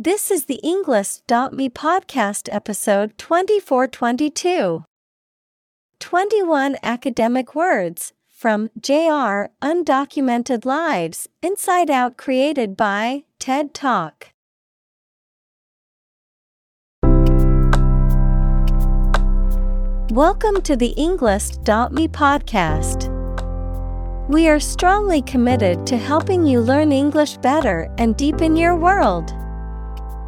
This is the Englist.me podcast episode 2422. 21 academic words from JR Undocumented Lives Inside Out created by TED Talk. Welcome to the Englist.me podcast. We are strongly committed to helping you learn English better and deepen your world.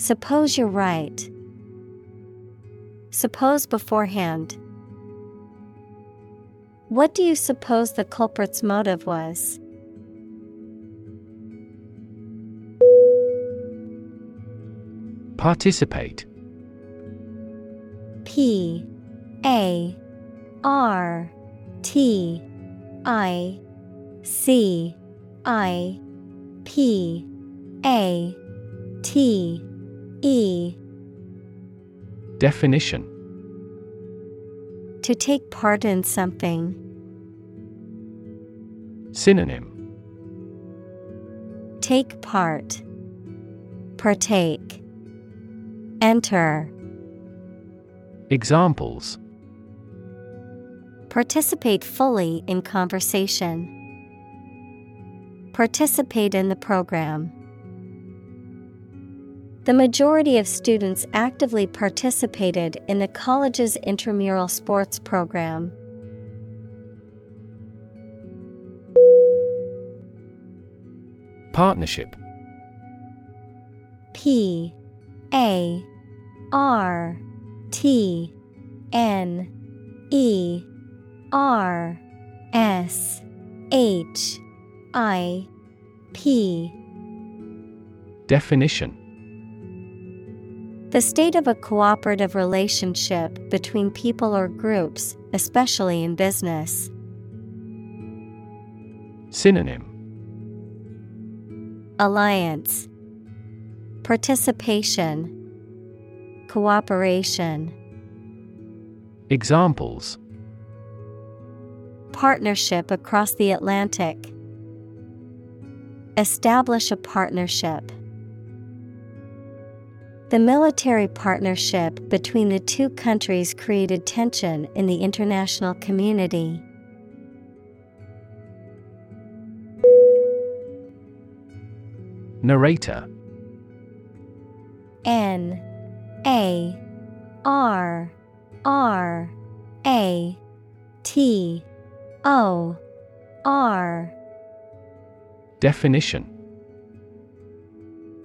Suppose you're right. Suppose beforehand. What do you suppose the culprit's motive was? Participate P A R T I C I P A T E Definition To take part in something. Synonym Take part. Partake. Enter. Examples Participate fully in conversation. Participate in the program. The majority of students actively participated in the college's intramural sports program. Partnership. P A R T N E R S H I P. Definition The state of a cooperative relationship between people or groups, especially in business. Synonym Alliance Participation Cooperation Examples Partnership across the Atlantic. Establish a partnership. The military partnership between the two countries created tension in the international community. Narrator. N. A. R. R. A. T. O. R. Definition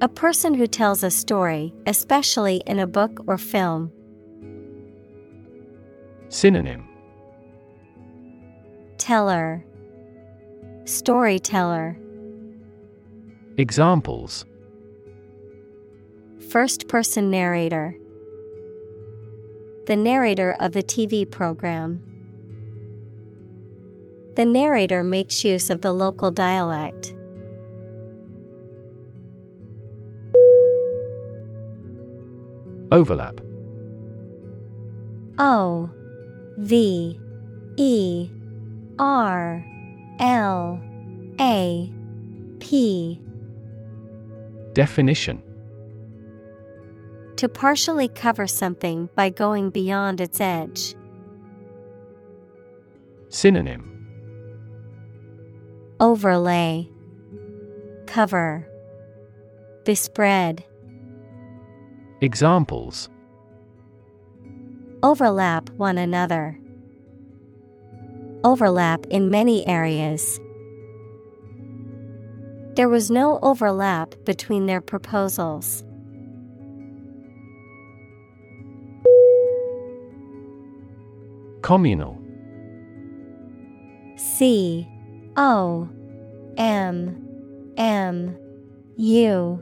A person who tells a story, especially in a book or film. Synonym Teller Storyteller Examples First person narrator The narrator of the TV program. The narrator makes use of the local dialect. Overlap. O V E R L A P. Definition. To partially cover something by going beyond its edge. Synonym. Overlay. Cover. Bespread Examples Overlap one another. Overlap in many areas. There was no overlap between their proposals. Communal C O M M U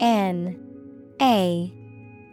N A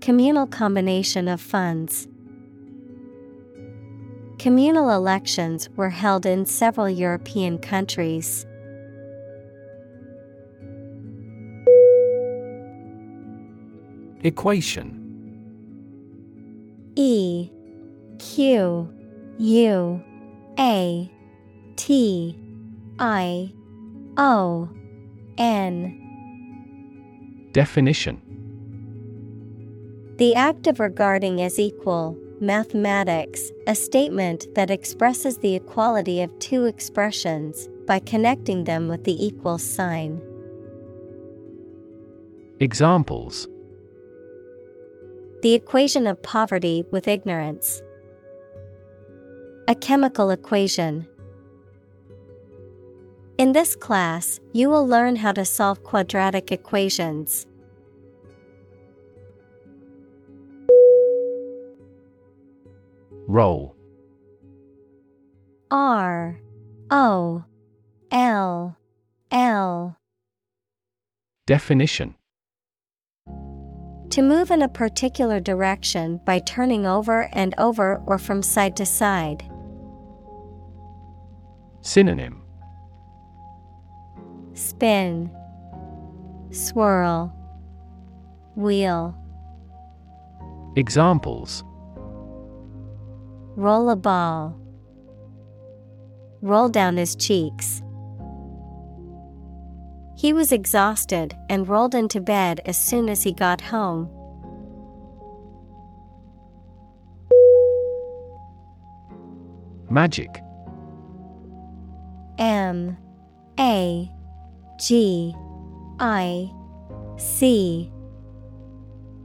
Communal combination of funds. Communal elections were held in several European countries. Equation E Q U A T I O N Definition The act of regarding as equal, mathematics, a statement that expresses the equality of two expressions by connecting them with the equal sign. Examples The equation of poverty with ignorance. A chemical equation. In this class, you will learn how to solve quadratic equations. Roll. R O L L. Definition. To move in a particular direction by turning over and over or from side to side. Synonym. Spin, Swirl, Wheel. Examples Roll a ball. Roll down his cheeks. He was exhausted and rolled into bed as soon as he got home. Magic. M. A. G. I. C.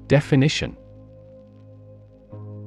Definition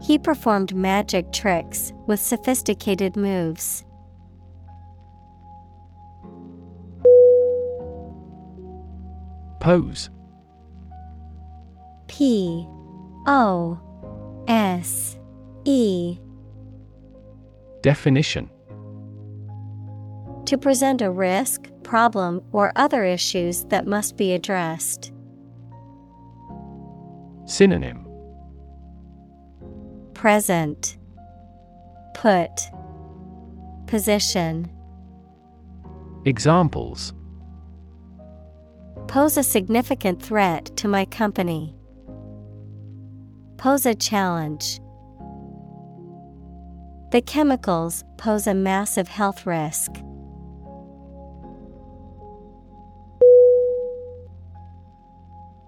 He performed magic tricks with sophisticated moves. Pose P O S E Definition To present a risk, problem, or other issues that must be addressed. Synonym Present Put Position Examples Pose a significant threat to my company. Pose a challenge. The chemicals pose a massive health risk.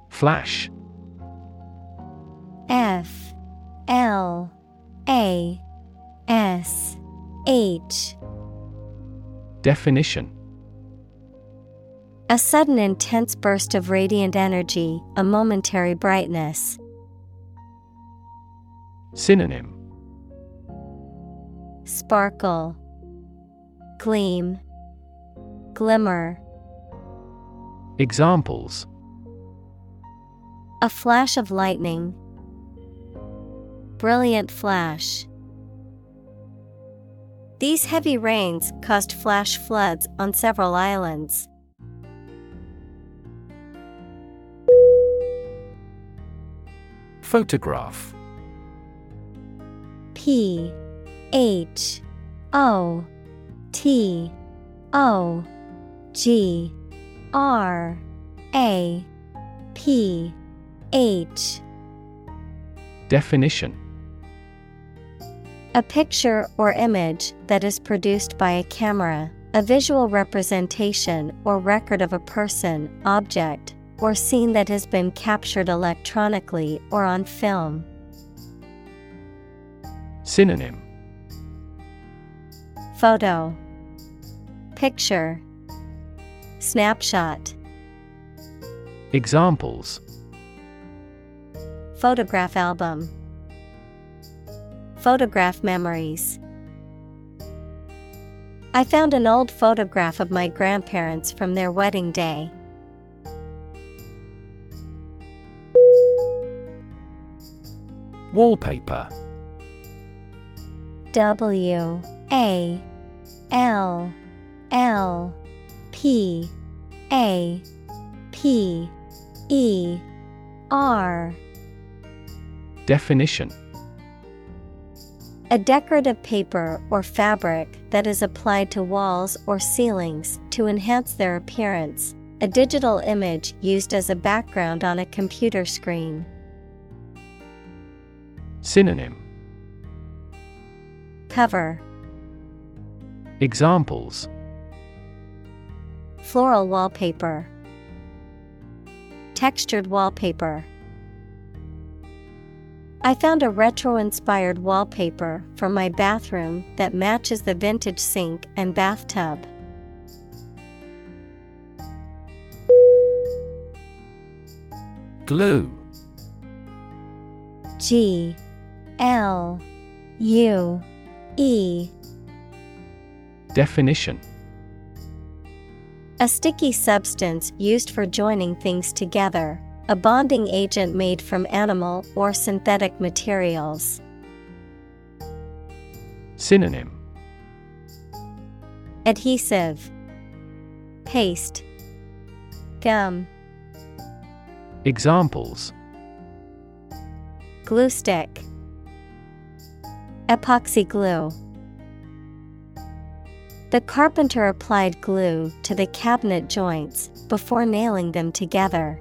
Flash F L A S H Definition A sudden intense burst of radiant energy, a momentary brightness. Synonym Sparkle, Gleam, Glimmer. Examples A flash of lightning. Brilliant flash. These heavy rains caused flash floods on several islands. Photograph P H O T O G R A P H Definition A picture or image that is produced by a camera, a visual representation or record of a person, object, or scene that has been captured electronically or on film. Synonym. Photo. Picture. Snapshot. Examples. Photograph album Photograph memories. I found an old photograph of my grandparents from their wedding day. Wallpaper. W A L L P A P E R. Definition A decorative paper or fabric that is applied to walls or ceilings to enhance their appearance, a digital image used as a background on a computer screen. Synonym. Cover. Examples. Floral wallpaper, Textured wallpaper. I found a retro inspired wallpaper for my bathroom that matches the vintage sink and bathtub. Glue. G. L. U. E. Definition. A sticky substance used for joining things together, a bonding agent made from animal or synthetic materials. Synonym Adhesive, Paste, Gum, Examples Glue stick, Epoxy glue. The carpenter applied glue to the cabinet joints before nailing them together.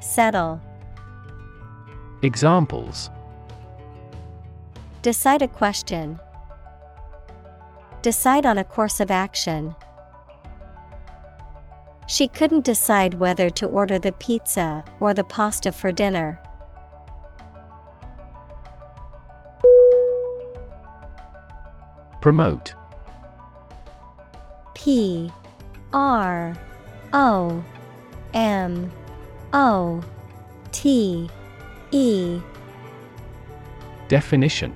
Settle. Examples Decide a question. Decide on a course of action. She couldn't decide whether to order the pizza or the pasta for dinner. Promote P R O M O T E. Definition.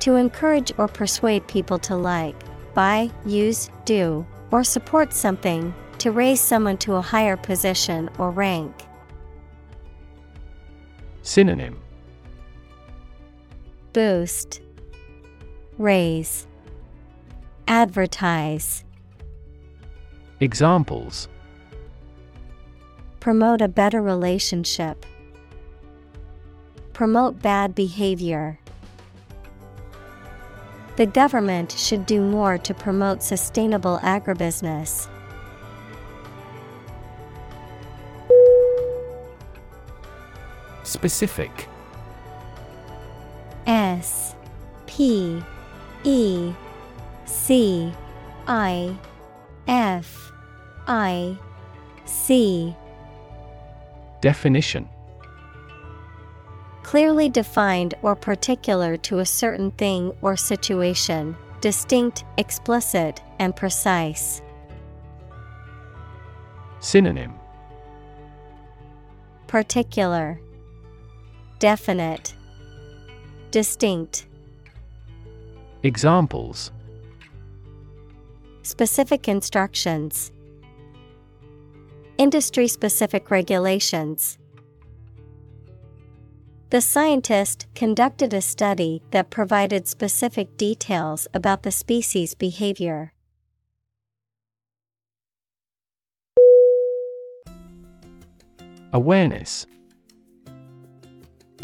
To encourage or persuade people to like, buy, use, do, or support something, to raise someone to a higher position or rank. Synonym. Boost, Raise, Advertise. Examples Promote a better relationship. Promote bad behavior. The government should do more to promote sustainable agribusiness. Specific S P E C I F I C Definition. Clearly defined or particular to a certain thing or situation, distinct, explicit, and precise. Synonym. Particular, Definite, Distinct. Examples. Specific instructions, Industry specific regulations. The scientist conducted a study that provided specific details about the species' behavior. Awareness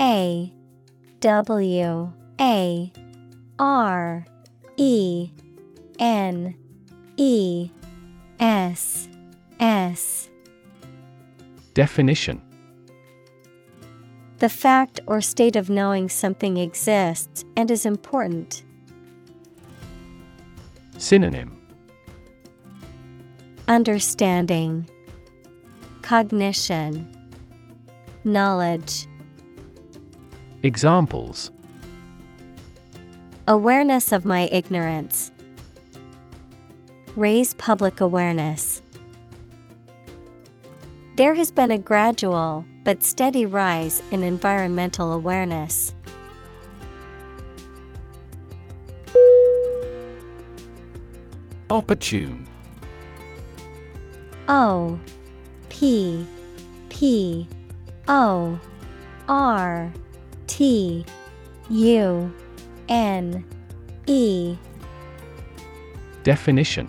A W A R E N E S S Definition The fact or state of knowing something exists and is important. Synonym Understanding, Cognition, Knowledge. Examples Awareness of my ignorance. Raise public awareness. There has been a gradual but steady rise in environmental awareness. Opportune. O P P O R T U N E. Definition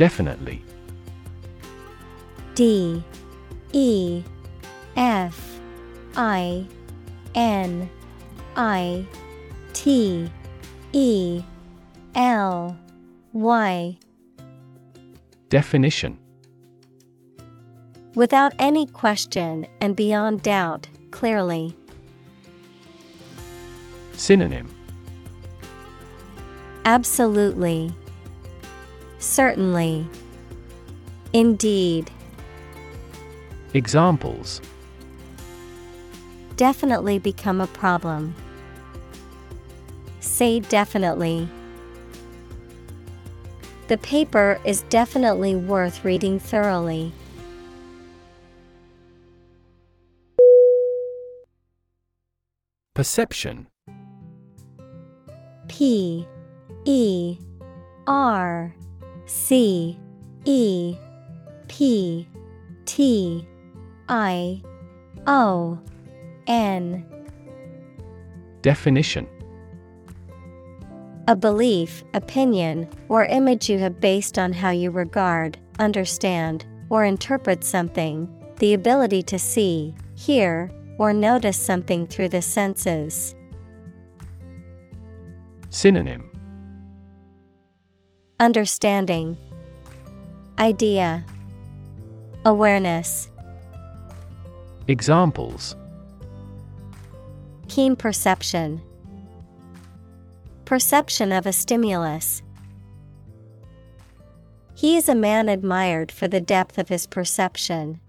Definitely D E F I N I T E L Y Definition Without any question and beyond doubt, clearly. Synonym Absolutely. Certainly. Indeed. Examples Definitely become a problem. Say definitely. The paper is definitely worth reading thoroughly. Perception P E R C E P T I O N. Definition. A belief, opinion, or image you have based on how you regard, understand, or interpret something, the ability to see, hear, or notice something through the senses. Synonym Understanding, Idea, Awareness. Examples Keen perception. Perception of a stimulus. He is a man admired for the depth of his perception.